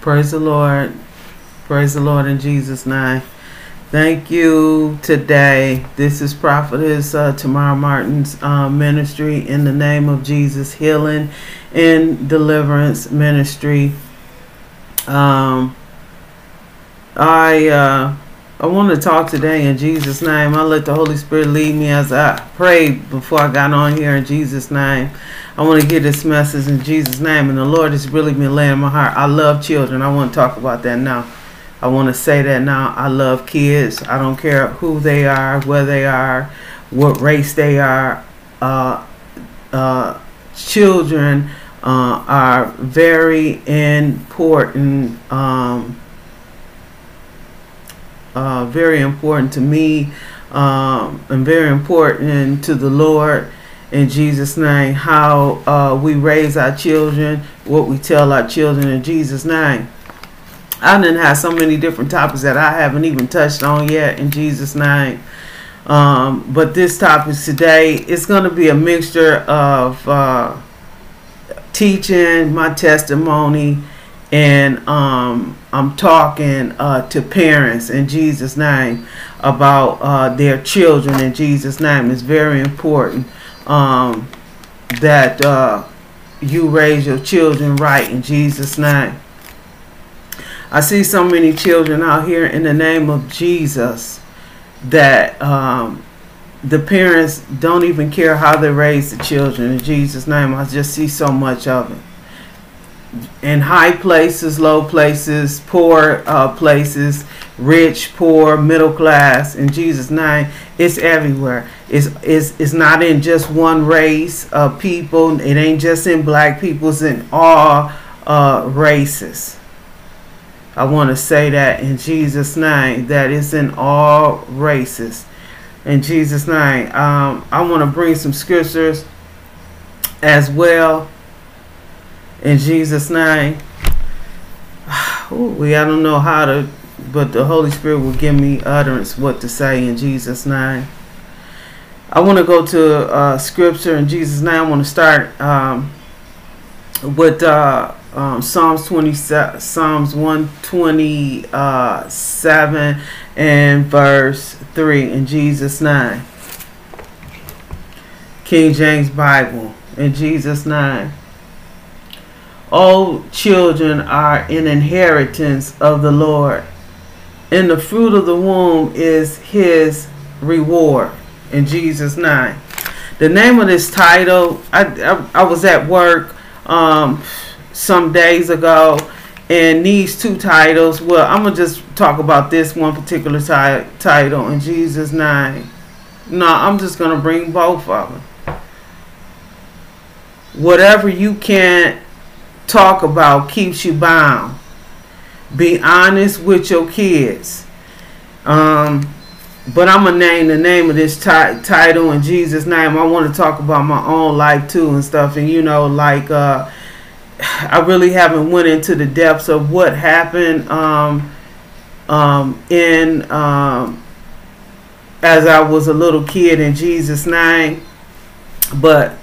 Praise the Lord. Praise the Lord in Jesus' name. Thank you today. This is Prophetess uh, Tamara Martin's uh, ministry in the name of Jesus, healing and deliverance ministry. Um, I uh, I want to talk today in Jesus' name. I let the Holy Spirit lead me as I prayed before I got on here in Jesus' name. I want to get this message in Jesus' name, and the Lord has really been laying in my heart. I love children. I want to talk about that now. I want to say that now. I love kids. I don't care who they are, where they are, what race they are. Uh, uh, children uh, are very important. Um, uh, very important to me um, and very important to the Lord in Jesus' name. How uh, we raise our children, what we tell our children in Jesus' name. I didn't have so many different topics that I haven't even touched on yet in Jesus' name. Um, but this topic today is going to be a mixture of uh, teaching, my testimony, and um, I'm talking uh, to parents in Jesus' name about uh, their children in Jesus' name. It's very important um, that uh, you raise your children right in Jesus' name. I see so many children out here in the name of Jesus that um, the parents don't even care how they raise the children in Jesus' name. I just see so much of it in high places, low places, poor uh, places, rich, poor, middle class. In Jesus' name, it's everywhere. It's, it's, it's not in just one race of people. It ain't just in black people. It's in all uh, races. I want to say that in Jesus' name, that it's in all races. In Jesus' name, um, I want to bring some scriptures as well in Jesus' name. We I don't know how to, but the Holy Spirit will give me utterance what to say in Jesus' name. I want to go to uh, scripture in Jesus' name. I want to start um, with uh, um, Psalms 20, Psalms 127 and verse 3 in Jesus' name. King James Bible in Jesus' name. All children are an inheritance of the Lord, and the fruit of the womb is his reward. In Jesus' name. The name of this title, I, I, I was at work um, some days ago, and these two titles, well, I'm going to just talk about this one particular ti- title in Jesus' name. No, I'm just going to bring both of them. Whatever you can't talk about keeps you bound. Be honest with your kids. Um, but I'm gonna name the name of this title in Jesus' name. I want to talk about my own life too and stuff. And you know, like uh, I really haven't went into the depths of what happened um, um, in um, as I was a little kid in Jesus' name. But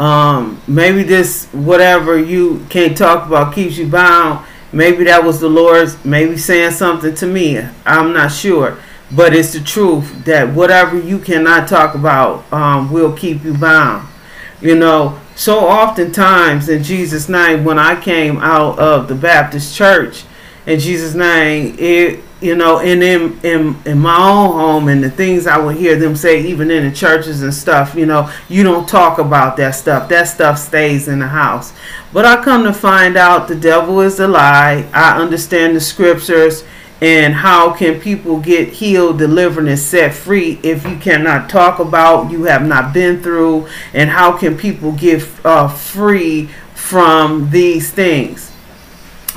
um, maybe this whatever you can't talk about keeps you bound. Maybe that was the Lord's maybe saying something to me. I'm not sure. But it's the truth that whatever you cannot talk about um, will keep you bound. You know, so oftentimes in Jesus' name, when I came out of the Baptist church, in Jesus' name, it you know, in in in my own home and the things I would hear them say, even in the churches and stuff, you know, you don't talk about that stuff. That stuff stays in the house. But I come to find out the devil is a lie. I understand the scriptures and how can people get healed, delivered, and set free if you cannot talk about, you have not been through, and how can people get uh, free from these things?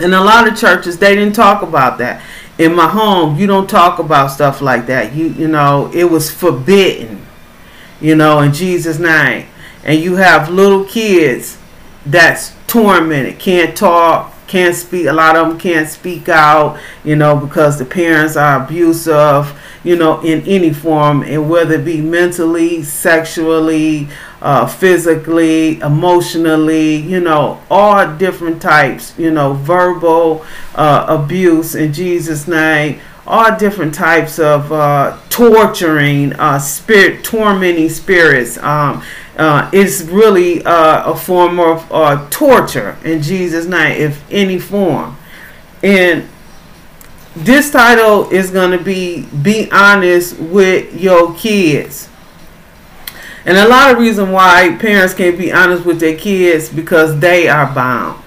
And a lot of churches they didn't talk about that in my home you don't talk about stuff like that you you know it was forbidden you know in jesus name and you have little kids that's tormented can't talk can't speak. A lot of them can't speak out, you know, because the parents are abusive, you know, in any form, and whether it be mentally, sexually, uh, physically, emotionally, you know, all different types, you know, verbal uh, abuse in Jesus' name all different types of uh, torturing, uh, spirit tormenting spirits. Um, uh, it's really uh, a form of uh, torture in Jesus' name, if any form. And this title is going to be "Be honest with your kids." And a lot of reason why parents can't be honest with their kids because they are bound.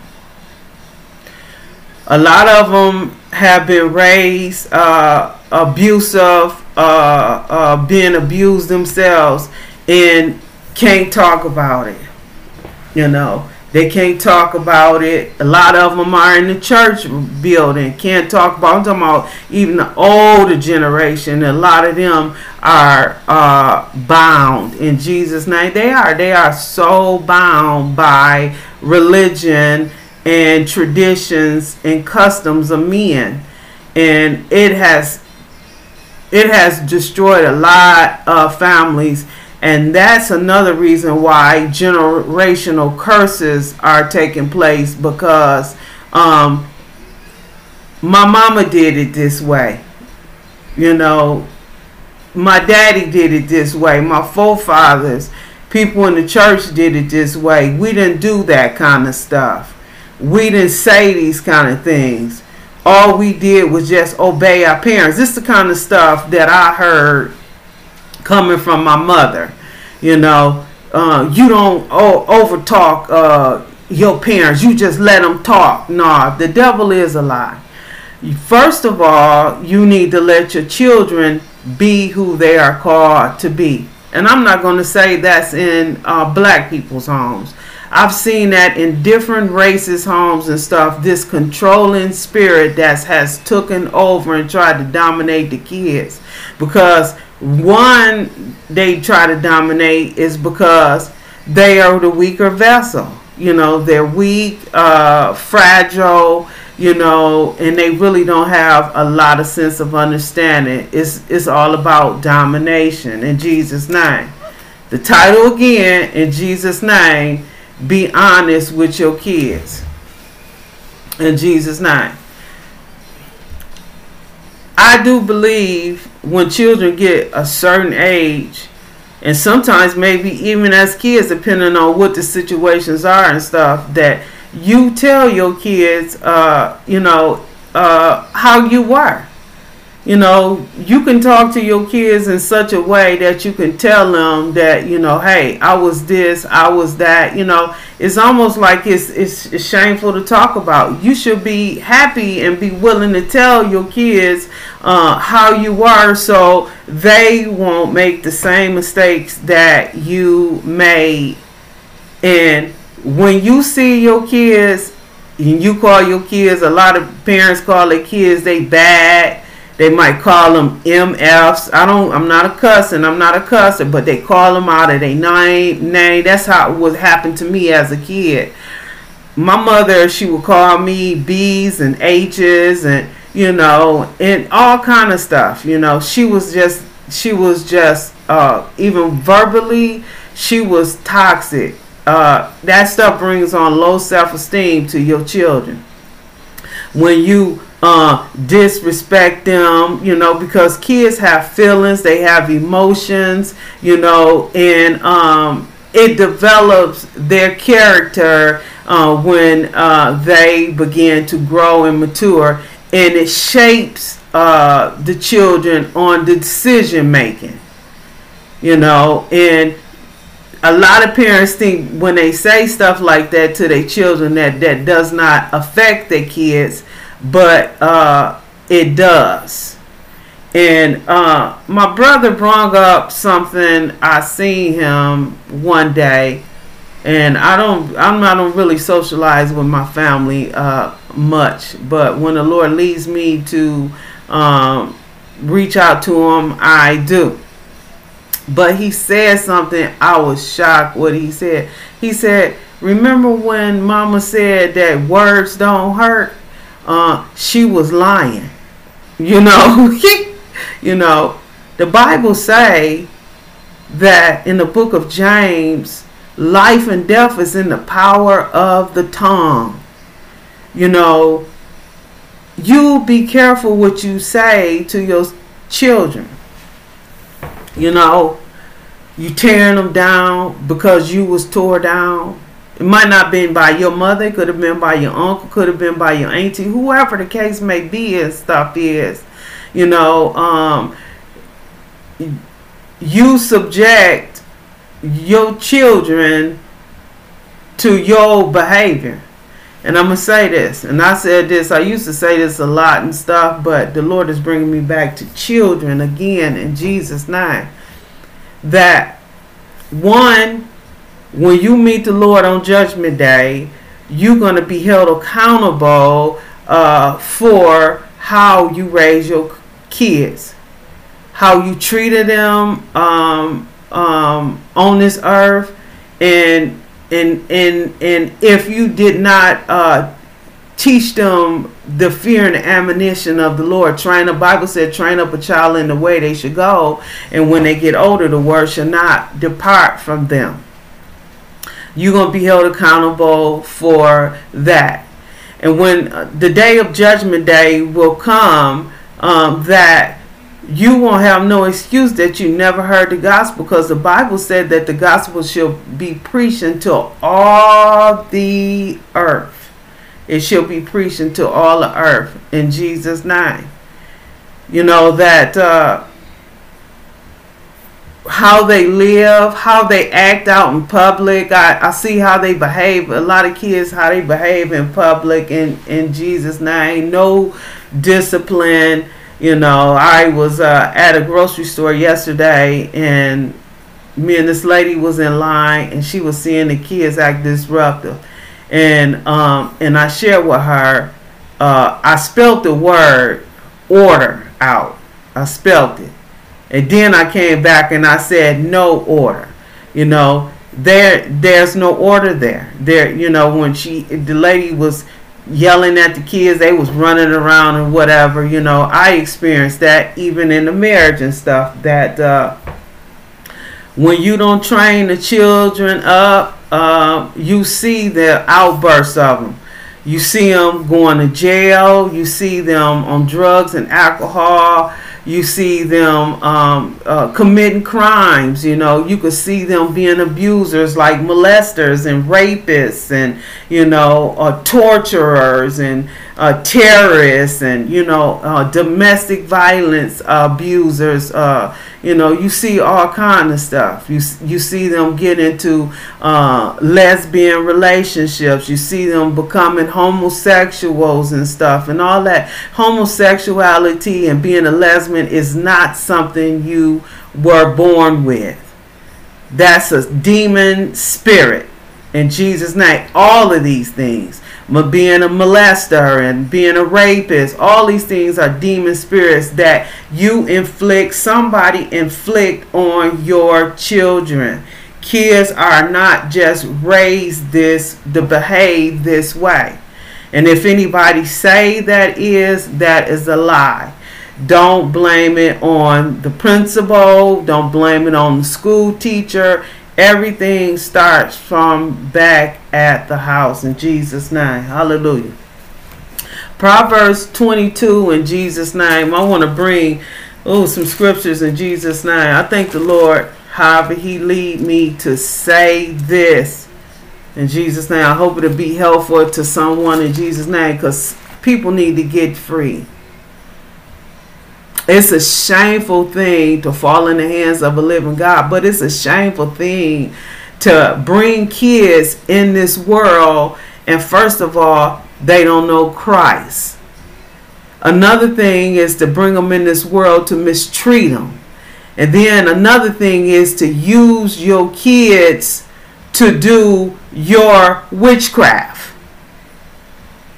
A lot of them have been raised uh, abusive, uh, uh, being abused themselves, and can't talk about it. You know, they can't talk about it. A lot of them are in the church building, can't talk about. I'm talking about even the older generation. A lot of them are uh, bound in Jesus' name. They are. They are so bound by religion and traditions and customs of men, and it has it has destroyed a lot of families and that's another reason why generational curses are taking place because um, my mama did it this way you know my daddy did it this way my forefathers people in the church did it this way we didn't do that kind of stuff we didn't say these kind of things. All we did was just obey our parents. This is the kind of stuff that I heard coming from my mother. You know, uh, you don't oh, over talk uh, your parents. You just let them talk. Nah, the devil is a lie. First of all, you need to let your children be who they are called to be. And I'm not going to say that's in uh, black people's homes. I've seen that in different races, homes, and stuff. This controlling spirit that has taken over and tried to dominate the kids. Because one, they try to dominate is because they are the weaker vessel. You know, they're weak, uh, fragile, you know, and they really don't have a lot of sense of understanding. It's it's all about domination in Jesus' name. The title again in Jesus' name be honest with your kids. In Jesus' name. I do believe when children get a certain age, and sometimes maybe even as kids, depending on what the situations are and stuff, that you tell your kids, uh, you know, uh, how you were you know, you can talk to your kids in such a way that you can tell them that, you know, hey, I was this, I was that, you know, it's almost like it's, it's, shameful to talk about. You should be happy and be willing to tell your kids uh, how you are so they won't make the same mistakes that you made. And when you see your kids, and you call your kids, a lot of parents call their kids they bad they might call them MFs. I don't. I'm not a cussing. I'm not a cusser, but they call them out of their name. Name. That's how it was happened to me as a kid. My mother, she would call me B's and H's and you know and all kind of stuff. You know, she was just she was just uh, even verbally she was toxic. Uh, that stuff brings on low self esteem to your children. When you uh, disrespect them, you know, because kids have feelings, they have emotions, you know, and um, it develops their character uh, when uh, they begin to grow and mature, and it shapes uh, the children on the decision making, you know, and a lot of parents think when they say stuff like that to their children that that does not affect their kids but uh, it does. And uh, my brother brought up something. I seen him one day, and I don't. I'm not don't really socialize with my family uh, much. But when the Lord leads me to um, reach out to him, I do. But he said something. I was shocked. What he said. He said, remember when Mama said that words don't hurt? Uh, she was lying. You know, you know, the Bible say that in the book of James, life and death is in the power of the tongue. You know, you be careful what you say to your children. You know, you tearing them down because you was tore down. It might not been by your mother, It could have been by your uncle, could have been by your auntie, whoever the case may be and stuff is. You know, um, you subject your children to your behavior. And I'm going to say this, and I said this, I used to say this a lot and stuff, but the Lord is bringing me back to children again in Jesus' name. That one, when you meet the Lord on Judgment Day, you're going to be held accountable uh, for how you raise your kids, how you treated them um, um, on this earth, and and and and if you did not uh, teach them the fear and the admonition of the Lord. Train the Bible said, train up a child in the way they should go, and when they get older, the word shall not depart from them. You're gonna be held accountable for that, and when uh, the day of judgment day will come, um, that you won't have no excuse that you never heard the gospel because the Bible said that the gospel shall be preached until all the earth. It shall be preached until all the earth in Jesus' name. You know that uh, how they live, how they act out in public. I, I see how they behave. A lot of kids how they behave in public in in Jesus' name. No discipline you know, I was uh, at a grocery store yesterday and me and this lady was in line and she was seeing the kids act disruptive. And um, and I shared with her, uh, I spelled the word order out. I spelled it. And then I came back and I said no order. You know, there there's no order there. There, you know, when she the lady was yelling at the kids they was running around and whatever you know i experienced that even in the marriage and stuff that uh, when you don't train the children up uh, you see the outbursts of them you see them going to jail you see them on drugs and alcohol you see them um, uh, committing crimes. You know, you could see them being abusers like molesters and rapists and, you know, uh, torturers and uh, terrorists and, you know, uh, domestic violence abusers. Uh, you know, you see all kind of stuff. You, you see them get into uh, lesbian relationships. You see them becoming homosexuals and stuff and all that. Homosexuality and being a lesbian is not something you were born with. That's a demon spirit. In Jesus' name, all of these things, being a molester and being a rapist, all these things are demon spirits that you inflict, somebody inflict on your children. Kids are not just raised this to behave this way. And if anybody say that is, that is a lie. Don't blame it on the principal. Don't blame it on the school teacher. Everything starts from back at the house in Jesus' name. Hallelujah. Proverbs 22 in Jesus' name. I want to bring oh some scriptures in Jesus' name. I thank the Lord, however, He lead me to say this in Jesus' name. I hope it'll be helpful to someone in Jesus' name because people need to get free. It's a shameful thing to fall in the hands of a living God, but it's a shameful thing to bring kids in this world and first of all, they don't know Christ. Another thing is to bring them in this world to mistreat them. And then another thing is to use your kids to do your witchcraft.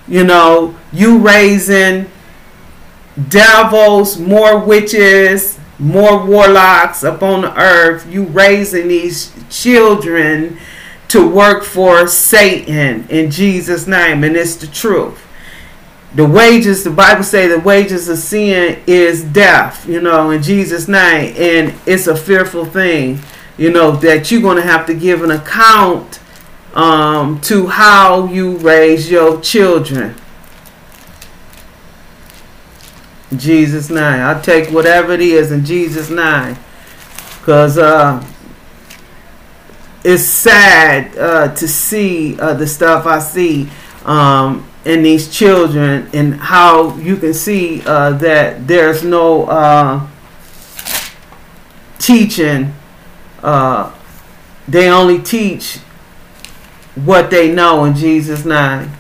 You know, you raising devils, more witches, more warlocks upon the earth. You raising these children to work for Satan in Jesus' name, and it's the truth. The wages, the Bible say the wages of sin is death, you know, in Jesus' name, and it's a fearful thing, you know, that you're going to have to give an account um, to how you raise your children. In Jesus' name, I'll take whatever it is in Jesus' name, because uh, it's sad uh, to see uh, the stuff I see um, in these children and how you can see uh, that there's no uh, teaching. Uh, they only teach what they know in Jesus' name.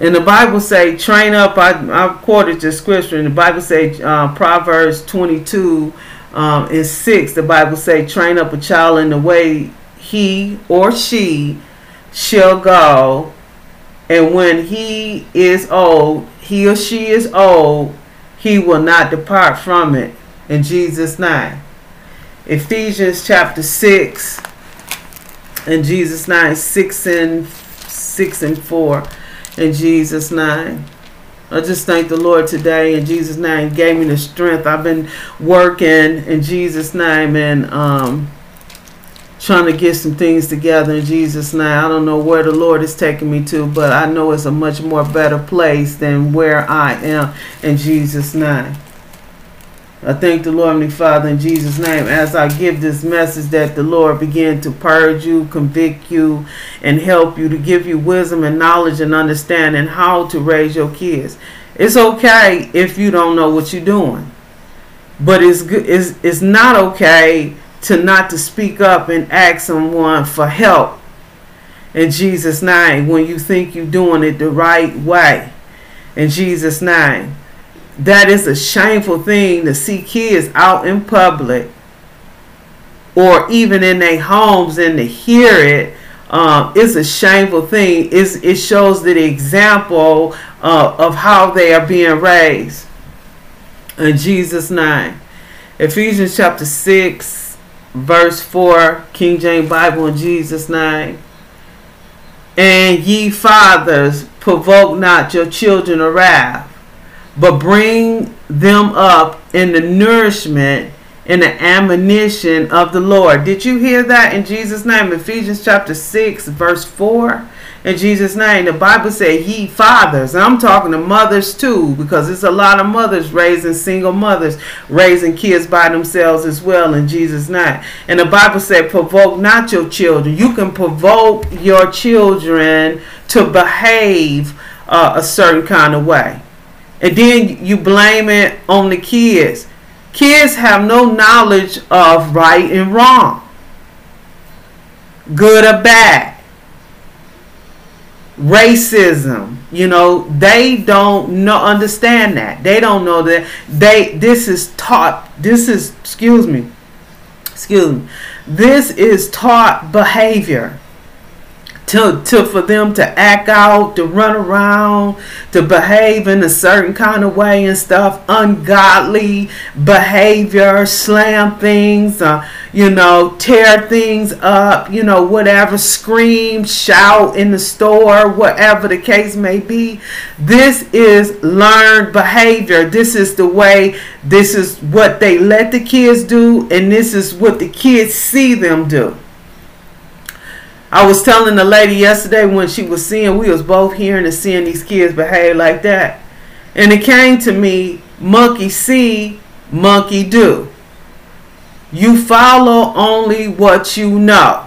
And the Bible say, train up. I, I quoted the scripture. And the Bible say, uh, Proverbs 22 um, and 6, the Bible say, train up a child in the way he or she shall go, and when he is old, he or she is old, he will not depart from it. In Jesus' name. Ephesians chapter 6 in Jesus' name, 6 and 6 and 4 in Jesus' name. I just thank the Lord today in Jesus' name. Gave me the strength. I've been working in Jesus' name and um trying to get some things together in Jesus' name. I don't know where the Lord is taking me to, but I know it's a much more better place than where I am in Jesus' name. I thank the Lord, my Father, in Jesus' name, as I give this message that the Lord begin to purge you, convict you, and help you to give you wisdom and knowledge and understanding how to raise your kids. It's okay if you don't know what you're doing, but it's good. It's, it's not okay to not to speak up and ask someone for help in Jesus' name when you think you're doing it the right way in Jesus' name. That is a shameful thing to see kids out in public or even in their homes and to hear it. Um, it's a shameful thing. It's, it shows the example uh, of how they are being raised. In Jesus' name. Ephesians chapter 6 verse 4, King James Bible in Jesus' name. And ye fathers, provoke not your children to wrath, but bring them up in the nourishment and the admonition of the Lord. Did you hear that in Jesus' name? Ephesians chapter 6, verse 4 in Jesus' name. The Bible said, Ye fathers, and I'm talking to mothers too, because it's a lot of mothers raising single mothers, raising kids by themselves as well in Jesus' name. And the Bible said, Provoke not your children. You can provoke your children to behave uh, a certain kind of way. And then you blame it on the kids. Kids have no knowledge of right and wrong, good or bad. Racism you know they don't know understand that. They don't know that. They this is taught this is excuse me excuse me. This is taught behavior to, to for them to act out, to run around, to behave in a certain kind of way and stuff, ungodly behavior, slam things, uh, you know, tear things up, you know, whatever, scream, shout in the store, whatever the case may be. This is learned behavior. This is the way, this is what they let the kids do, and this is what the kids see them do. I was telling the lady yesterday when she was seeing, we was both hearing and seeing these kids behave like that. And it came to me, monkey see, monkey do. You follow only what you know.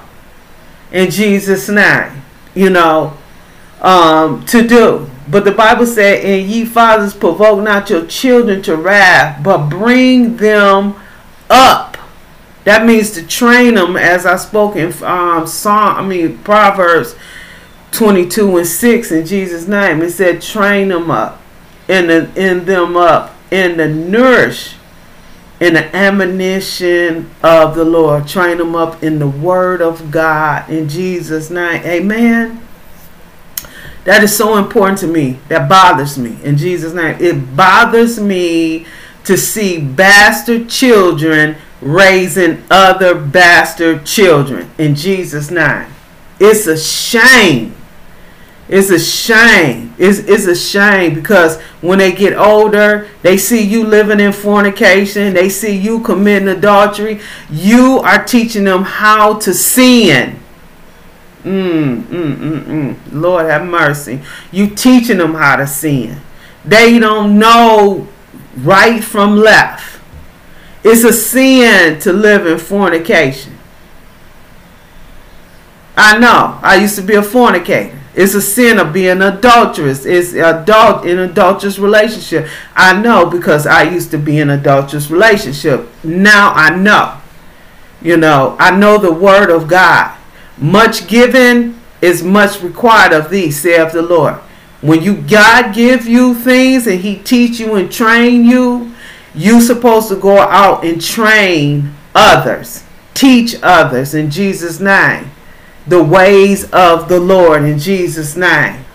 In Jesus' name, you know, um, to do. But the Bible said, and ye fathers provoke not your children to wrath, but bring them up that means to train them, as I spoke in um, Psalm, I mean Proverbs 22 and 6 in Jesus' name. It said, train them up, in the, in them up, and the nourish, in the admonition of the Lord. Train them up in the word of God in Jesus' name. Amen. That is so important to me. That bothers me in Jesus' name. It bothers me to see bastard children raising other bastard children in Jesus' name. It's a shame. It's a shame. It's, it's a shame because when they get older, they see you living in fornication, they see you committing adultery. You are teaching them how to sin. Mm, mm, mm, mm. Lord have mercy. You teaching them how to sin. They don't know right from left. It's a sin to live in fornication. I know. I used to be a fornicator. It's a sin of being adulterous. It's adult in adulterous relationship. I know because I used to be in adulterous relationship. Now I know. You know, I know the word of God. Much given is much required of thee, saith the Lord. When you God give you things and He teach you and train you, you supposed to go out and train others, teach others in Jesus' name the ways of the Lord in Jesus' name.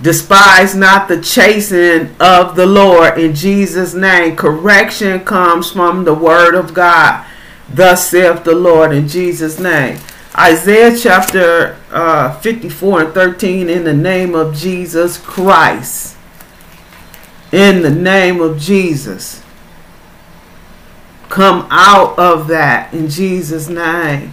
Despise not the chastening of the Lord in Jesus' name. Correction comes from the word of God. Thus saith the Lord in Jesus' name. Isaiah chapter uh, 54 and 13 in the name of Jesus Christ. In the name of Jesus. Come out of that in Jesus' name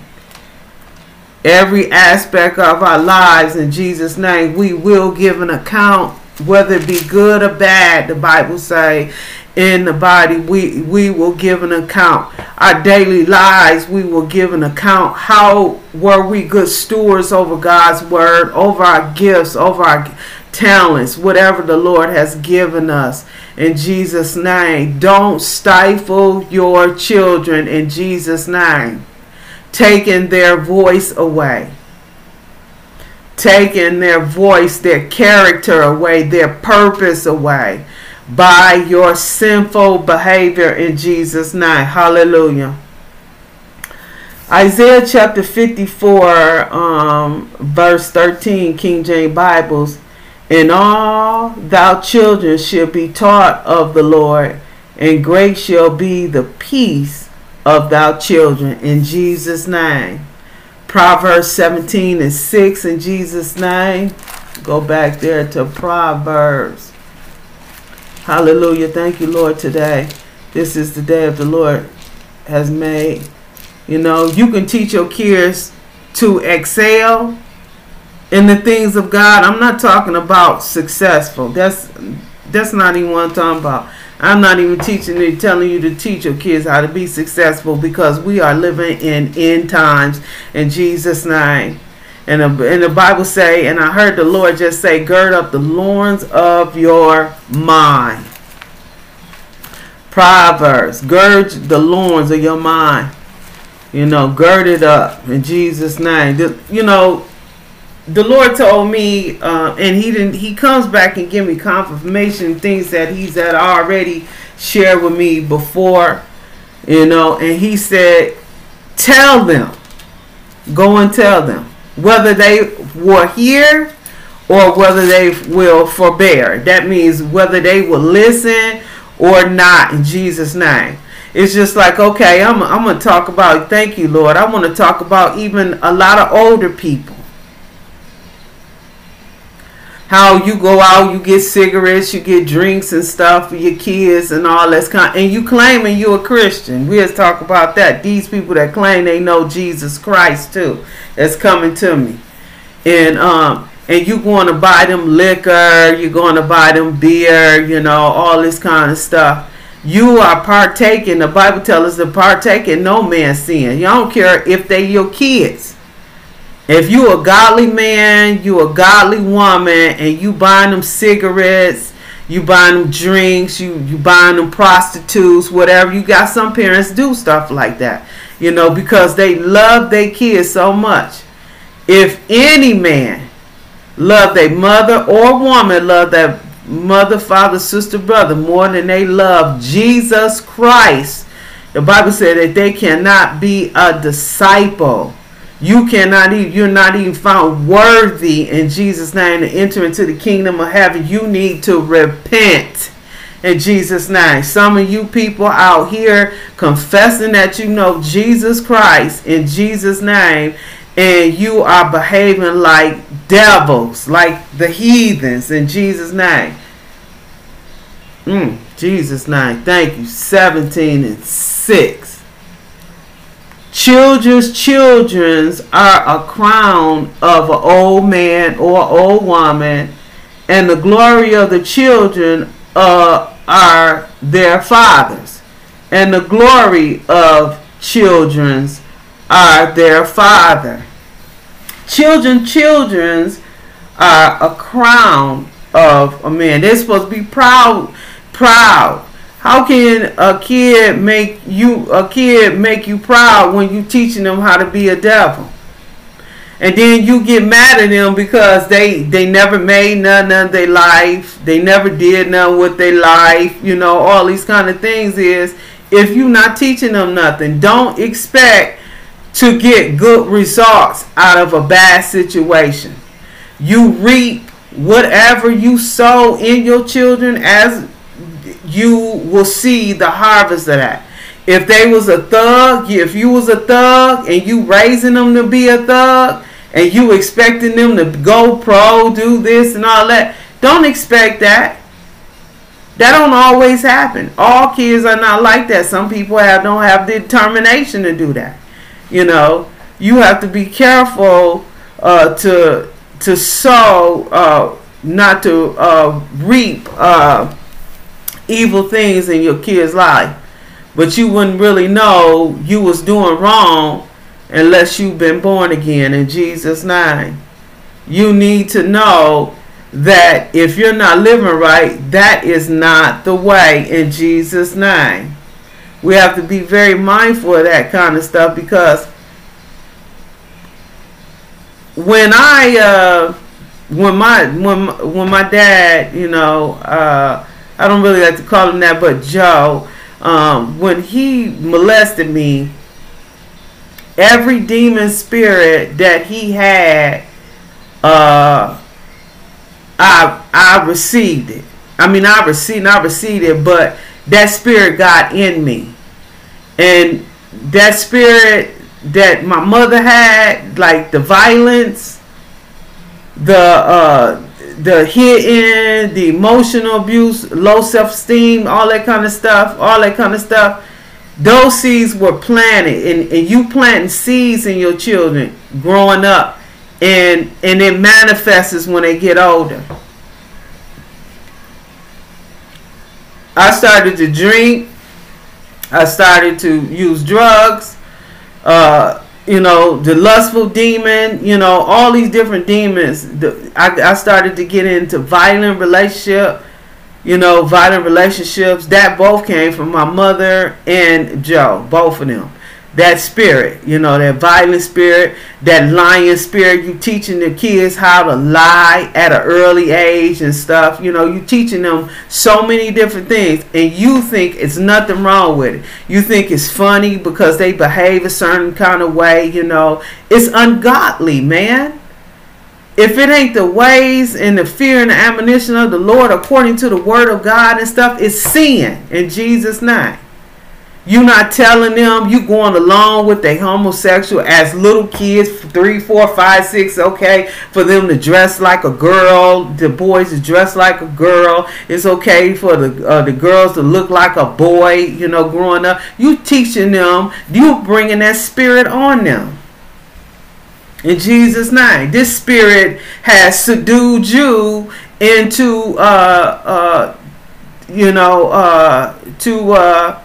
every aspect of our lives in Jesus' name. We will give an account, whether it be good or bad, the Bible say in the body we we will give an account our daily lives we will give an account how were we good stewards over god's word over our gifts over our talents whatever the lord has given us in jesus name don't stifle your children in jesus name taking their voice away, taking their voice, their character away, their purpose away by your sinful behavior in Jesus' name. Hallelujah. Isaiah chapter 54, um, verse 13, King James Bibles. And all thou children shall be taught of the Lord, and great shall be the peace of thou children in Jesus' name. Proverbs 17 and 6 in Jesus' name. Go back there to Proverbs. Hallelujah. Thank you, Lord, today. This is the day of the Lord has made. You know, you can teach your kids to excel in the things of God. I'm not talking about successful. That's that's not even what I'm talking about. I'm not even teaching you, telling you to teach your kids how to be successful because we are living in end times in Jesus' name. And the, and the Bible say, and I heard the Lord just say, gird up the loins of your mind. Proverbs, gird the loins of your mind. You know, gird it up in Jesus' name. You know, the Lord told me, uh, and He didn't. He comes back and give me confirmation things that He's had already shared with me before, you know. And He said, "Tell them, go and tell them whether they were here or whether they will forbear. That means whether they will listen or not in Jesus' name." It's just like, okay, I'm, I'm going to talk about, thank you, Lord. I want to talk about even a lot of older people how you go out, you get cigarettes, you get drinks and stuff for your kids and all that kind. And you claiming you're a Christian. We just talk about that. These people that claim they know Jesus Christ too, that's coming to me, and um, and you going to buy them liquor, you're going to buy them beer, you know, all this kind of stuff. You are partaking. The Bible tells us to partake in no man's sin. You don't care if they your kids. If you a godly man, you a godly woman, and you buying them cigarettes, you buying them drinks, you you buying them prostitutes, whatever. You got some parents do stuff like that, you know, because they love their kids so much. If any man love their mother or woman love their mother, father, sister, brother more than they love Jesus Christ, the Bible said that they cannot be a disciple you cannot even, you're not even found worthy in Jesus' name to enter into the kingdom of heaven. You need to repent in Jesus' name. Some of you people out here confessing that you know Jesus Christ in Jesus' name and you are behaving like devils, like the heathens in Jesus' name. Mm, Jesus' name. Thank you. 17 and 6. Children's children's are a crown of an old man or old woman, and the glory of the children uh, are their fathers, and the glory of children's are their father. Children, children's are a crown of a man. They're supposed to be proud, proud. How can a kid make you a kid make you proud when you teaching them how to be a devil? And then you get mad at them because they they never made none of their life. They never did none with their life. You know, all these kind of things is if you're not teaching them nothing, don't expect to get good results out of a bad situation. You reap whatever you sow in your children as you will see the harvest of that. If they was a thug, if you was a thug and you raising them to be a thug and you expecting them to go pro, do this and all that, don't expect that. That don't always happen. All kids are not like that. Some people have don't have the determination to do that. You know, you have to be careful uh, to to sow, uh, not to uh, reap uh, evil things in your kid's life. But you wouldn't really know you was doing wrong unless you've been born again in Jesus' name. You need to know that if you're not living right, that is not the way in Jesus' name. We have to be very mindful of that kind of stuff because when I uh, when my when when my dad, you know, uh, I don't really like to call him that, but Joe, um, when he molested me, every demon spirit that he had, uh, I I received it. I mean, I received, I received it, but that spirit got in me, and that spirit that my mother had, like the violence, the uh, the hitting, the emotional abuse, low self esteem, all that kind of stuff, all that kind of stuff. Those seeds were planted, and, and you planting seeds in your children growing up, and and it manifests when they get older. I started to drink. I started to use drugs uh, you know, the lustful demon, you know, all these different demons. The, I, I started to get into violent relationship, you know, violent relationships. That both came from my mother and Joe, both of them that spirit, you know, that violent spirit, that lying spirit. You teaching the kids how to lie at an early age and stuff. You know, you teaching them so many different things, and you think it's nothing wrong with it. You think it's funny because they behave a certain kind of way. You know, it's ungodly, man. If it ain't the ways and the fear and the admonition of the Lord according to the word of God and stuff, it's sin in Jesus' name. You not telling them you going along with the homosexual as little kids, three, four, five, six, okay, for them to dress like a girl, the boys to dress like a girl. It's okay for the uh, the girls to look like a boy, you know, growing up. You teaching them, you bringing that spirit on them. In Jesus' name, this spirit has subdued you into, uh, uh, you know, uh, to. Uh,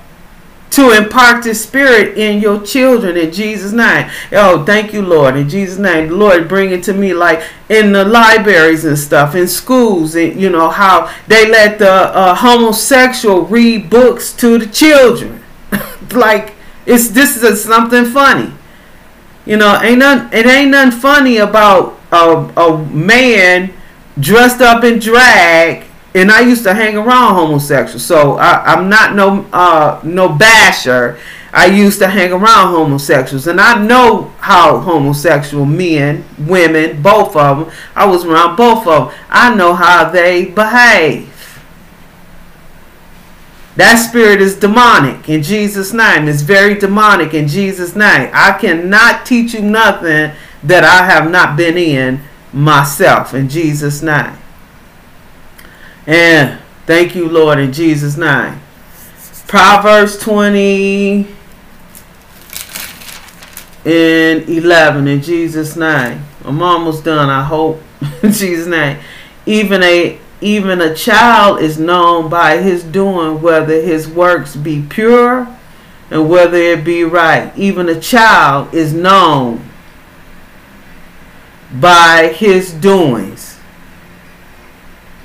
to impart the spirit in your children in Jesus' name. Oh, thank you, Lord. In Jesus' name, Lord bring it to me like in the libraries and stuff, in schools, and you know how they let the uh, homosexual read books to the children. like it's this is something funny. You know, ain't none, it ain't nothing funny about a, a man dressed up in drag and I used to hang around homosexuals, so I, am not no uh, no basher. I used to hang around homosexuals, and I know how homosexual men, women, both of them. I was around both of them. I know how they behave. That spirit is demonic in Jesus' name. It's very demonic in Jesus' name. I cannot teach you nothing that I have not been in myself in Jesus' name. And thank you, Lord, in Jesus' name. Proverbs 20 and 11 in Jesus' name. I'm almost done, I hope. in Jesus' name. Even a even a child is known by his doing whether his works be pure and whether it be right. Even a child is known by his doings.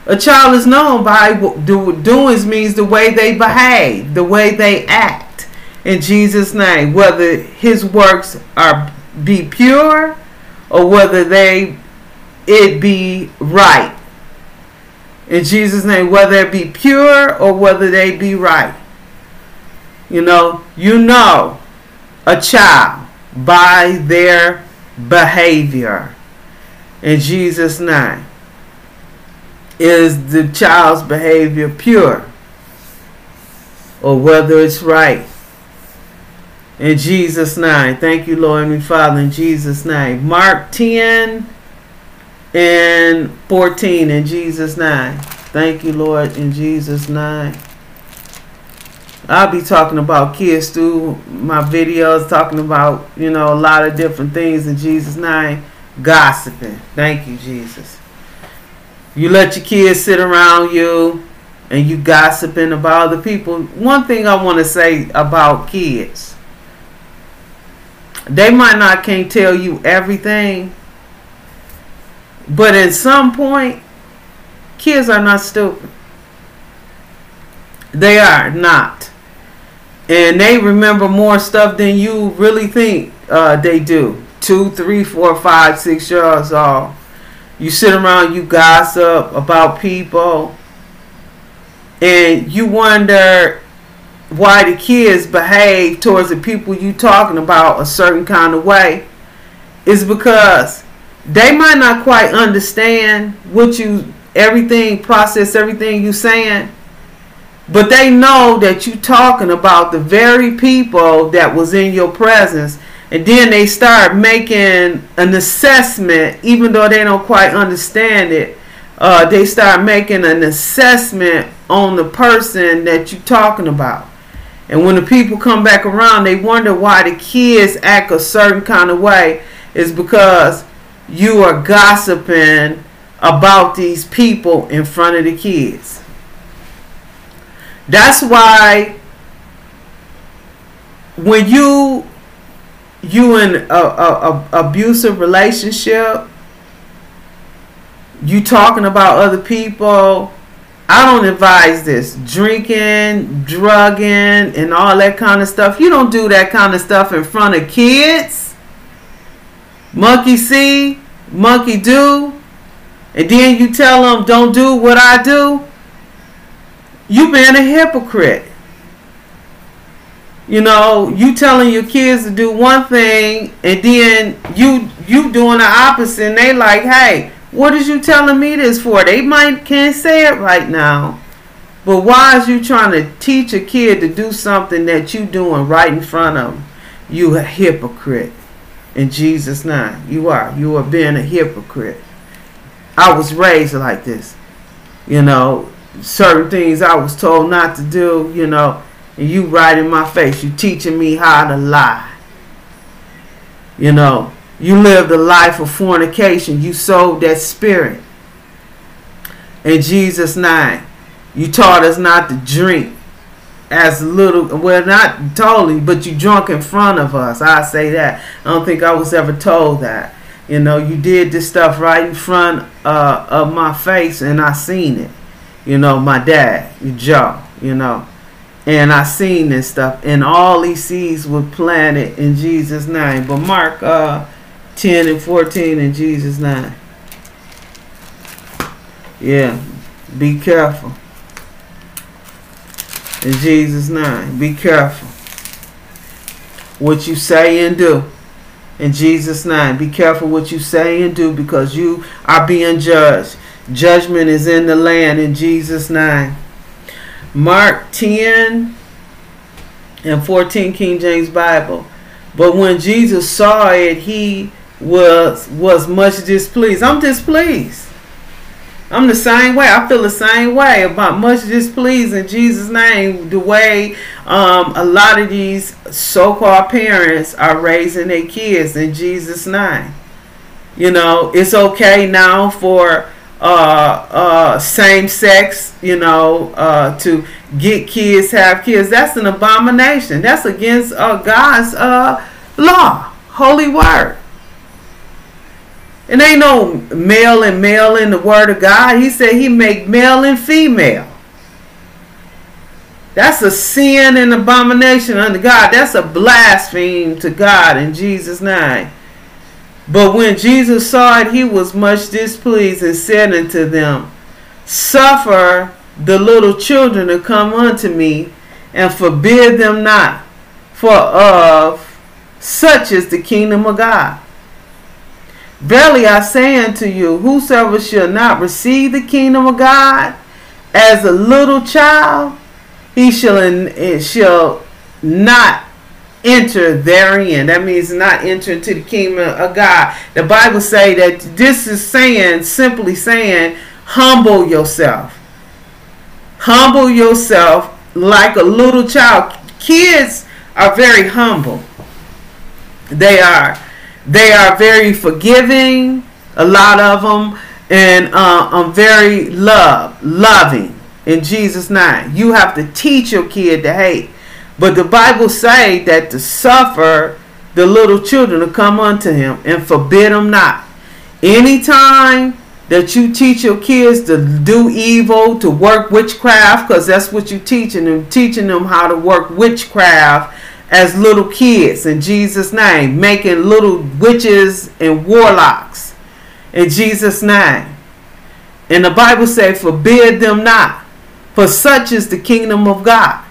A child is known by do, doings means the way they behave, the way they act. In Jesus' name, whether his works are be pure or whether they it be right. In Jesus' name, whether it be pure or whether they be right. You know, you know a child by their behavior. In Jesus' name. Is the child's behavior pure? Or whether it's right? In Jesus' name. Thank you, Lord and Father, in Jesus' name. Mark 10 and 14 in Jesus' name. Thank you, Lord, in Jesus' name. I'll be talking about kids through my videos, talking about, you know, a lot of different things in Jesus' name. Gossiping. Thank you, Jesus. You let your kids sit around you and you gossiping about other people. One thing I want to say about kids. They might not can't tell you everything, but at some point, kids are not stupid. They are not. And they remember more stuff than you really think uh, they do. Two, three, four, five, six years old. You sit around, you gossip about people, and you wonder why the kids behave towards the people you talking about a certain kind of way. Is because they might not quite understand what you everything process everything you saying but they know that you talking about the very people that was in your presence and then they start making an assessment even though they don't quite understand it uh, they start making an assessment on the person that you're talking about and when the people come back around they wonder why the kids act a certain kind of way is because you are gossiping about these people in front of the kids. That's why when you you in a, a, a abusive relationship, you talking about other people. I don't advise this. Drinking, drugging, and all that kind of stuff. You don't do that kind of stuff in front of kids monkey see, monkey do, and then you tell them don't do what I do, you being a hypocrite. You know, you telling your kids to do one thing and then you you doing the opposite and they like, hey, what is you telling me this for? They might can't say it right now. But why is you trying to teach a kid to do something that you doing right in front of them? You a hypocrite in Jesus' name. You are. You are being a hypocrite. I was raised like this. You know, certain things I was told not to do, you know, you right in my face. You teaching me how to lie. You know, you lived a life of fornication. You sold that spirit. In Jesus' name. You taught us not to drink as little well not totally but you drunk in front of us i say that i don't think i was ever told that you know you did this stuff right in front uh, of my face and i seen it you know my dad joe you know and i seen this stuff and all these seeds were planted in jesus name but mark uh 10 and 14 in jesus name yeah be careful in Jesus' name. Be careful what you say and do. In Jesus' name. Be careful what you say and do because you are being judged. Judgment is in the land in Jesus' name. Mark 10 and 14 King James Bible. But when Jesus saw it, he was was much displeased. I'm displeased. I'm the same way. I feel the same way about much displeased in Jesus' name. The way um, a lot of these so-called parents are raising their kids in Jesus' name. You know, it's okay now for uh, uh, same sex, you know, uh, to get kids, have kids. That's an abomination. That's against uh, God's uh, law, holy word. It ain't no male and male in the word of God. He said he make male and female. That's a sin and abomination unto God. That's a blaspheme to God in Jesus' name. But when Jesus saw it, he was much displeased and said unto them, Suffer the little children to come unto me, and forbid them not, for of such is the kingdom of God. Verily I say unto you, whosoever shall not receive the kingdom of God as a little child, he shall, shall not enter therein. That means not enter into the kingdom of God. The Bible say that this is saying, simply saying, humble yourself. Humble yourself like a little child. Kids are very humble. They are. They are very forgiving, a lot of them, and uh, I'm very love, loving in Jesus' name. You have to teach your kid to hate. But the Bible say that to suffer the little children to come unto him and forbid them not. Anytime that you teach your kids to do evil, to work witchcraft, because that's what you're teaching them, teaching them how to work witchcraft as little kids in Jesus' name, making little witches and warlocks in Jesus' name. And the Bible says, forbid them not, for such is the kingdom of God.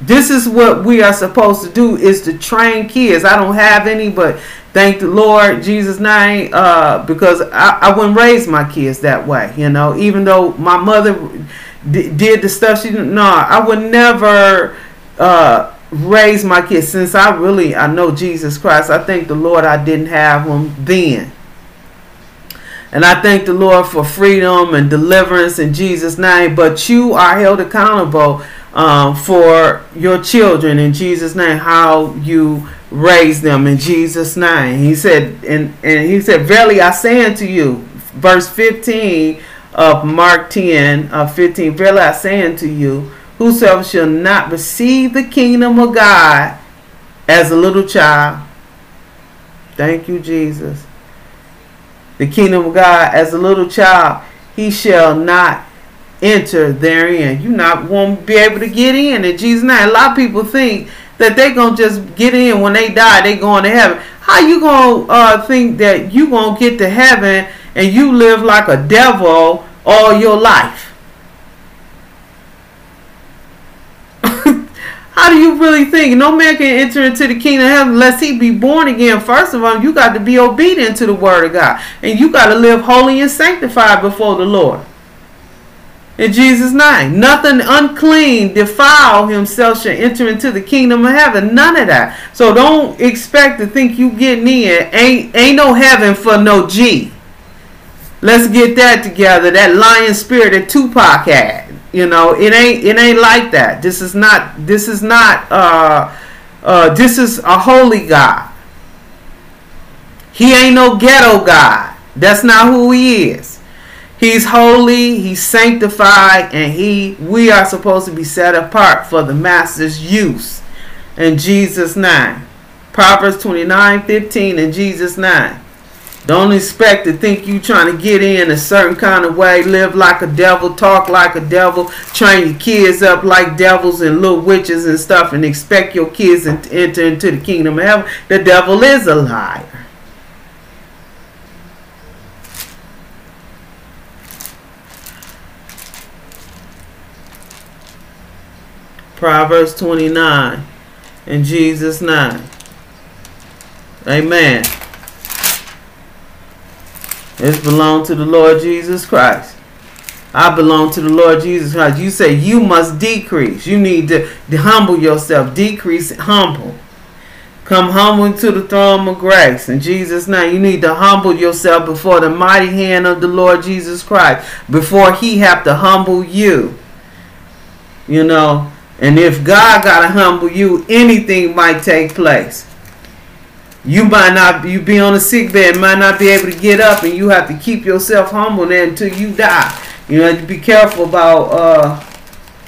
This is what we are supposed to do is to train kids. I don't have any, but thank the Lord Jesus name uh, because I, I wouldn't raise my kids that way. You know, even though my mother d- did the stuff she. No, I would never uh, raise my kids since I really I know Jesus Christ. I thank the Lord I didn't have them then. And I thank the Lord for freedom and deliverance in Jesus' name. But you are held accountable um, for your children in Jesus' name, how you raise them in Jesus' name. He said, and, and he said, Verily I say unto you, verse 15 of Mark 10, uh, 15, Verily I say unto you, whosoever shall not receive the kingdom of God as a little child. Thank you, Jesus. The kingdom of God as a little child, he shall not enter therein. You not won't be able to get in in Jesus' name. A lot of people think that they gonna just get in when they die, they going to heaven. How you gonna uh, think that you gonna get to heaven and you live like a devil all your life? How do you really think? No man can enter into the kingdom of heaven unless he be born again. First of all, you got to be obedient to the word of God. And you got to live holy and sanctified before the Lord. In Jesus' name. Nothing unclean, defile himself shall enter into the kingdom of heaven. None of that. So don't expect to think you getting in. Ain't ain't no heaven for no G. Let's get that together. That lion spirit that Tupac had. You know, it ain't it ain't like that. This is not this is not uh uh this is a holy God. He ain't no ghetto God. That's not who he is. He's holy, he's sanctified, and he we are supposed to be set apart for the master's use. In Jesus' name. Proverbs 29, 15 in Jesus' name. Don't expect to think you trying to get in a certain kind of way, live like a devil, talk like a devil, train your kids up like devils and little witches and stuff, and expect your kids to enter into the kingdom of heaven. The devil is a liar. Proverbs 29 in Jesus' name. Amen. This belong to the Lord Jesus Christ. I belong to the Lord Jesus Christ. You say you must decrease. You need to, to humble yourself. Decrease, humble. Come humble to the throne of grace. In Jesus' name, you need to humble yourself before the mighty hand of the Lord Jesus Christ. Before he have to humble you. You know, and if God gotta humble you, anything might take place. You might not you be on a sick bed, might not be able to get up, and you have to keep yourself humble there until you die. You know, be careful about uh,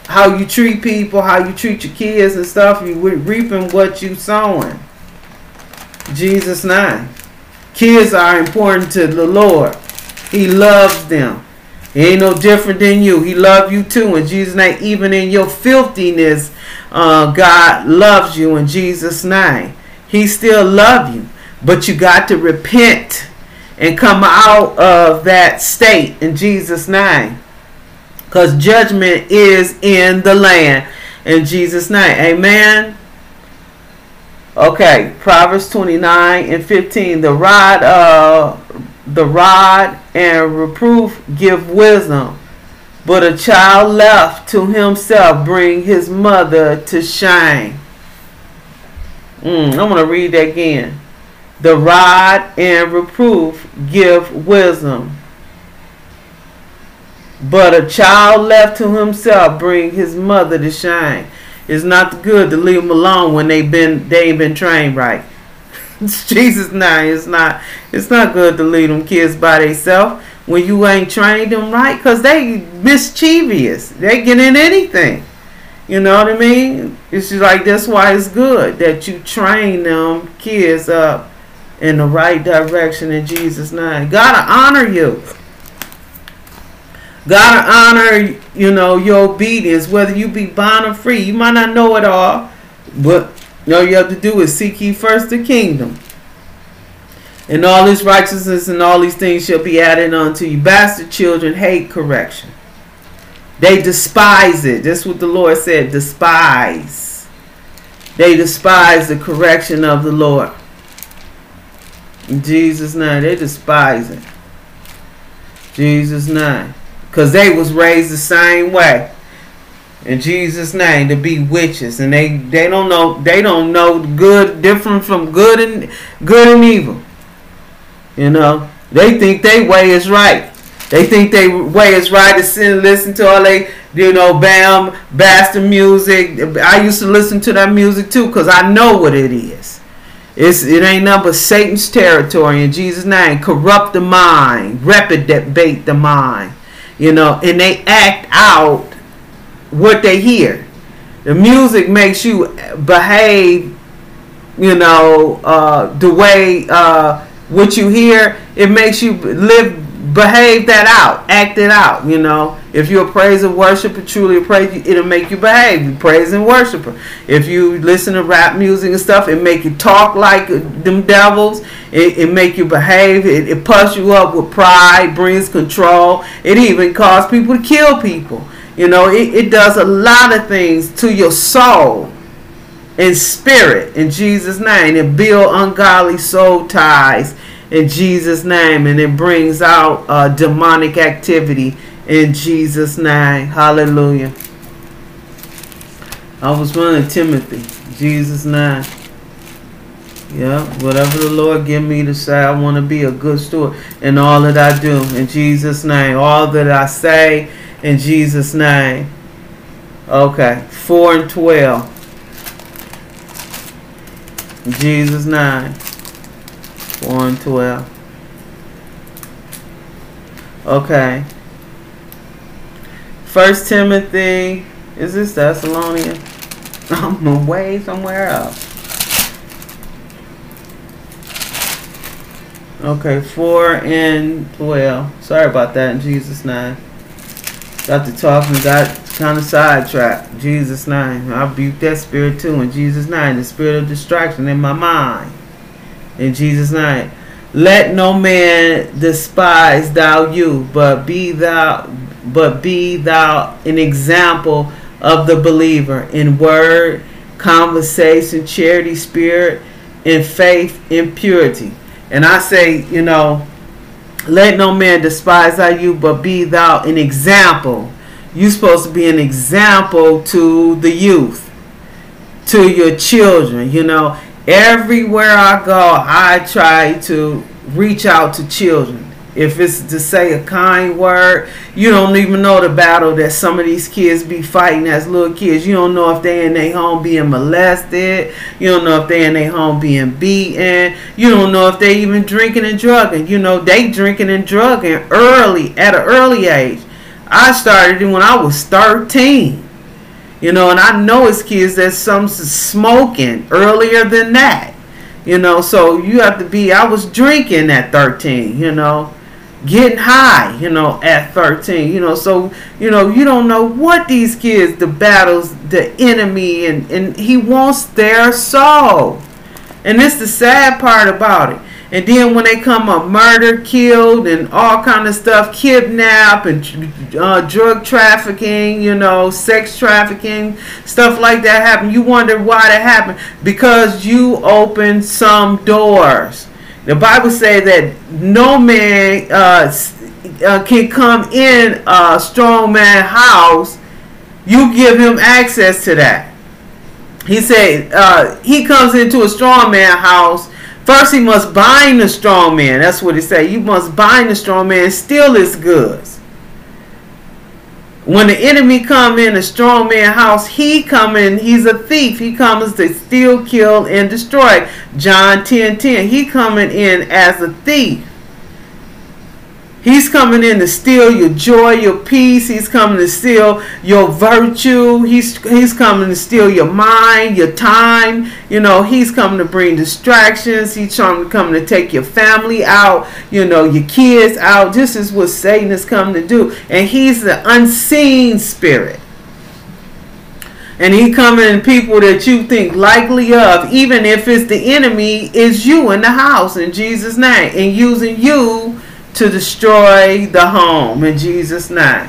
how you treat people, how you treat your kids and stuff. You reaping what you sowing. Jesus' name. Kids are important to the Lord. He loves them. He ain't no different than you. He loves you too. In Jesus' name, even in your filthiness, uh, God loves you in Jesus' name. He still loves you. But you got to repent and come out of that state in Jesus' name. Because judgment is in the land. In Jesus' name. Amen. Okay, Proverbs 29 and 15. The rod, uh, the rod and reproof give wisdom, but a child left to himself bring his mother to shame. Mm, I'm going to read that again. The rod and reproof give wisdom, but a child left to himself bring his mother to shame. It's not good to leave them alone when they've been they ain't been trained right. Jesus name. It's not it's not good to leave them kids by themselves when you ain't trained them right because they mischievous. They get in anything. You know what I mean? It's just like that's why it's good that you train them kids up in the right direction in Jesus' name. Gotta honor you. Gotta honor, you know, your obedience, whether you be bond or free. You might not know it all, but all you have to do is seek ye first the kingdom. And all his righteousness and all these things shall be added unto you. Bastard children hate correction. They despise it. That's what the Lord said. Despise. They despise the correction of the Lord. In Jesus' name, they despise it. Jesus' name. Because they was raised the same way. In Jesus' name to be witches. And they, they don't know they don't know good different from good and good and evil. You know. They think they way is right. They think they way is right to sit and listen to all they you know, bam, bastard music. I used to listen to that music too because I know what it is. It's, it ain't nothing but Satan's territory in Jesus' name. Corrupt the mind, reprobate the mind you know, and they act out what they hear. The music makes you behave, you know, uh, the way uh, what you hear. It makes you live, behave that out, act it out. You know, if you're a praise and worshiper, truly a praise, it'll make you behave. You praise and worshiper. If you listen to rap music and stuff, it make you talk like them devils. It, it make you behave. It, it puffs you up with pride, brings control. It even causes people to kill people. You know, it, it does a lot of things to your soul and spirit in Jesus' name. It build ungodly soul ties in Jesus' name, and it brings out uh, demonic activity in Jesus' name. Hallelujah. I was running Timothy, Jesus' name. Yeah, whatever the Lord give me to say, I want to be a good steward in all that I do. In Jesus' name. All that I say in Jesus' name. Okay. 4 and 12. In Jesus' name. 4 and 12. Okay. First Timothy. Is this Thessalonian? I'm away somewhere else. Okay, 4 and 12. Sorry about that in Jesus' name. To talking, got kind of sidetracked. Jesus' name. I rebuke that spirit too in Jesus' name. The spirit of distraction in my mind. In Jesus' name. Let no man despise thou you, but be thou but be thou an example of the believer in word, conversation, charity, spirit, in faith, in purity. And I say, you know, let no man despise you, but be thou an example. You're supposed to be an example to the youth, to your children, you know. everywhere I go, I try to reach out to children. If it's to say a kind word, you don't even know the battle that some of these kids be fighting as little kids. You don't know if they in their home being molested. You don't know if they in their home being beaten. You don't know if they even drinking and drugging. You know, they drinking and drugging early, at an early age. I started when I was 13. You know, and I know it's kids that some smoking earlier than that. You know, so you have to be. I was drinking at 13. You know, getting high, you know, at 13, you know, so, you know, you don't know what these kids, the battles, the enemy, and, and he wants their soul. And it's the sad part about it. And then when they come up murder, killed, and all kind of stuff, kidnap and uh, drug trafficking, you know, sex trafficking, stuff like that happen. You wonder why that happened because you opened some doors. The Bible says that no man uh, uh, can come in a strong man house. You give him access to that. He said uh, he comes into a strong man house. First, he must bind the strong man. That's what he said. You must bind the strong man, steal his goods. When the enemy come in a strong man house, he come in, he's a thief. He comes to steal, kill, and destroy. John 10 10. He coming in as a thief. He's coming in to steal your joy, your peace. He's coming to steal your virtue. He's he's coming to steal your mind, your time. You know, he's coming to bring distractions. He's trying to come to take your family out, you know, your kids out. This is what Satan is coming to do. And he's the unseen spirit. And he coming in people that you think likely of, even if it's the enemy, is you in the house in Jesus' name. And using you to destroy the home in Jesus' name.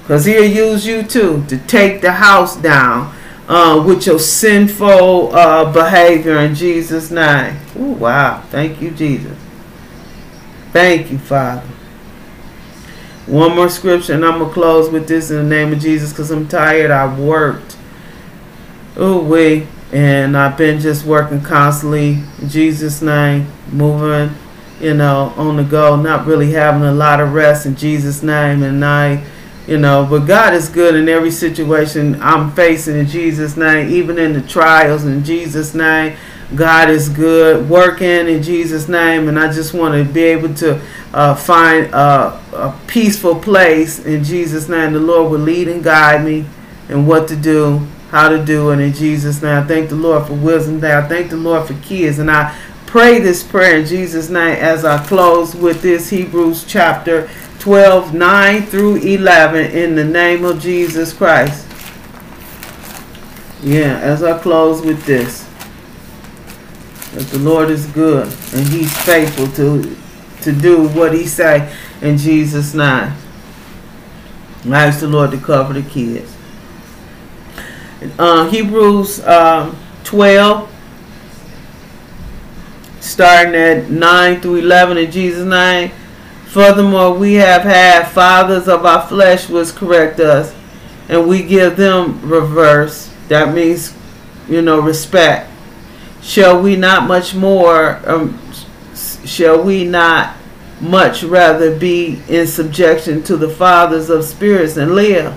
Because he'll use you too to take the house down uh, with your sinful uh, behavior in Jesus' name. Ooh, wow. Thank you, Jesus. Thank you, Father. One more scripture, and I'm going to close with this in the name of Jesus because I'm tired. I worked. Oh, we. And I've been just working constantly. In Jesus' name. Moving you know, on the go, not really having a lot of rest in Jesus' name. And I, you know, but God is good in every situation I'm facing in Jesus' name, even in the trials in Jesus' name. God is good, working in Jesus' name, and I just want to be able to uh, find a, a peaceful place in Jesus' name. The Lord will lead and guide me and what to do, how to do it in Jesus' name. I thank the Lord for wisdom there. I thank the Lord for kids, and I pray this prayer in Jesus' name as I close with this Hebrews chapter 12, 9 through 11 in the name of Jesus Christ. Yeah, as I close with this. That the Lord is good and he's faithful to to do what he say in Jesus' name. I ask the Lord to cover the kids. Uh, Hebrews um, 12, starting at 9 through 11 in Jesus' name. Furthermore, we have had fathers of our flesh which correct us, and we give them reverse. That means, you know, respect. Shall we not much more, um, shall we not much rather be in subjection to the fathers of spirits and live?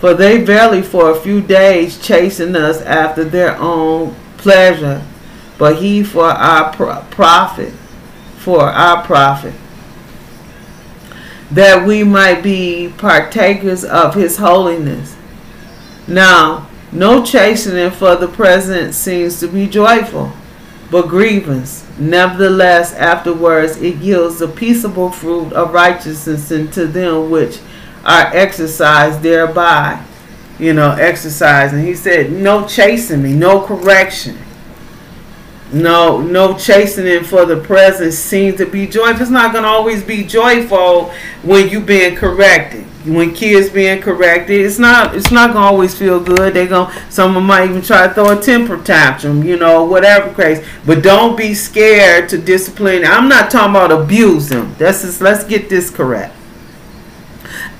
For they verily for a few days chasten us after their own pleasure but he for our profit, for our profit, that we might be partakers of his holiness. Now, no chastening for the present seems to be joyful, but grievance. Nevertheless, afterwards it yields the peaceable fruit of righteousness unto them which are exercised thereby. You know, exercise. And he said, no chastening, no correction no no chastening for the present seems to be joyful. It's not going to always be joyful when you being corrected. When kids being corrected it's not it's not to always feel good. They're going someone might even try to throw a temper tantrum you know whatever case but don't be scared to discipline. I'm not talking about abuse them that's just let's get this correct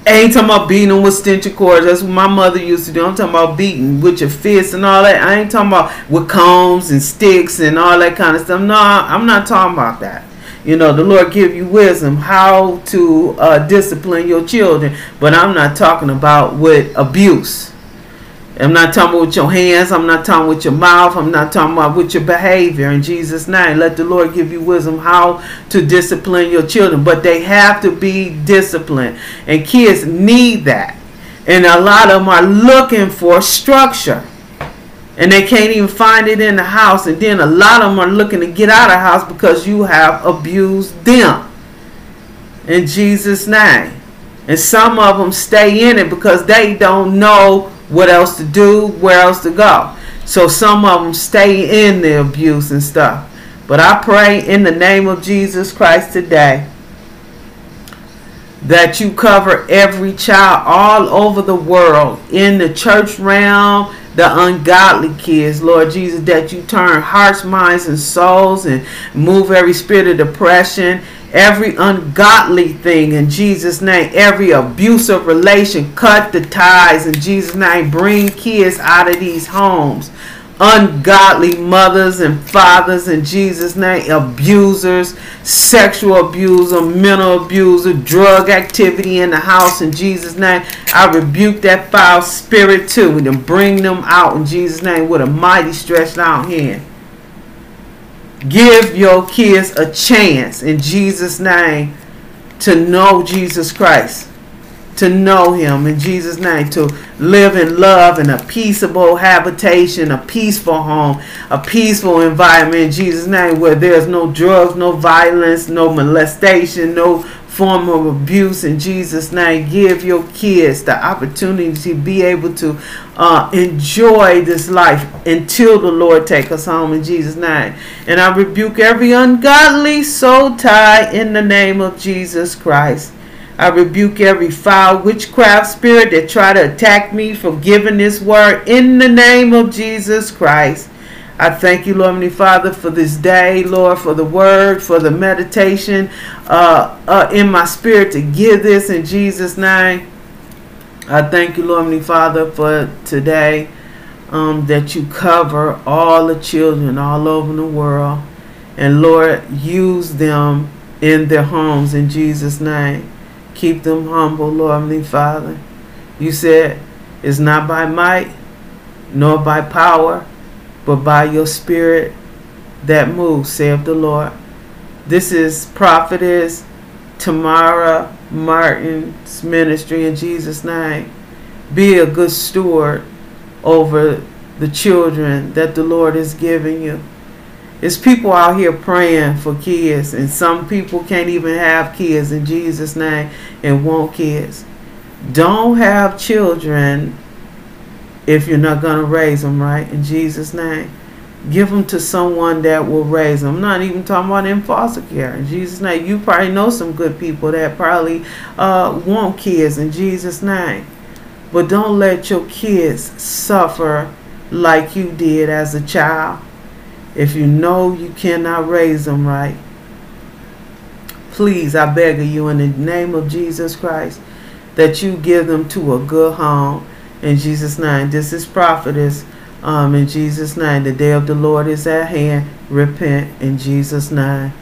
Ain't talking about beating them with stench cords. That's what my mother used to do. I'm talking about beating with your fists and all that. I ain't talking about with combs and sticks and all that kind of stuff. No, I'm not talking about that. You know, the Lord give you wisdom how to uh, discipline your children, but I'm not talking about with abuse. I'm not talking about with your hands. I'm not talking with your mouth. I'm not talking about with your behavior. In Jesus' name, let the Lord give you wisdom how to discipline your children. But they have to be disciplined, and kids need that. And a lot of them are looking for structure and they can't even find it in the house. And then a lot of them are looking to get out of the house because you have abused them. In Jesus' name. And some of them stay in it because they don't know what else to do, where else to go. So some of them stay in the abuse and stuff. But I pray in the name of Jesus Christ today that you cover every child all over the world in the church realm the ungodly kids, Lord Jesus, that you turn hearts, minds, and souls and move every spirit of depression, every ungodly thing in Jesus' name, every abusive relation, cut the ties in Jesus' name, bring kids out of these homes ungodly mothers and fathers in Jesus' name, abusers, sexual abuser, mental abuser, drug activity in the house in Jesus' name. I rebuke that foul spirit too and bring them out in Jesus' name with a mighty stretched out hand. Give your kids a chance in Jesus' name to know Jesus Christ to know him in Jesus' name, to live in love in a peaceable habitation, a peaceful home, a peaceful environment in Jesus' name where there's no drugs, no violence, no molestation, no form of abuse in Jesus' name. Give your kids the opportunity to be able to uh, enjoy this life until the Lord take us home in Jesus' name. And I rebuke every ungodly soul tie in the name of Jesus Christ. I rebuke every foul witchcraft spirit that try to attack me for giving this word in the name of Jesus Christ. I thank you, Lord, my Father, for this day, Lord, for the word, for the meditation uh, uh, in my spirit to give this in Jesus' name. I thank you, Lord, my Father, for today um, that you cover all the children all over the world. And Lord, use them in their homes in Jesus' name. Keep them humble, Lord, my Father. You said it's not by might nor by power, but by your spirit that moves, saith the Lord. This is prophetess Tamara Martin's ministry in Jesus' name. Be a good steward over the children that the Lord is giving you. It's people out here praying for kids, and some people can't even have kids in Jesus' name and want kids. Don't have children if you're not going to raise them right in Jesus' name. Give them to someone that will raise them. I'm not even talking about in foster care. In Jesus' name, you probably know some good people that probably uh, want kids in Jesus' name. But don't let your kids suffer like you did as a child if you know you cannot raise them right, please, I beg of you, in the name of Jesus Christ, that you give them to a good home. In Jesus' name, this is prophetess. Um, in Jesus' name, the day of the Lord is at hand. Repent in Jesus' name.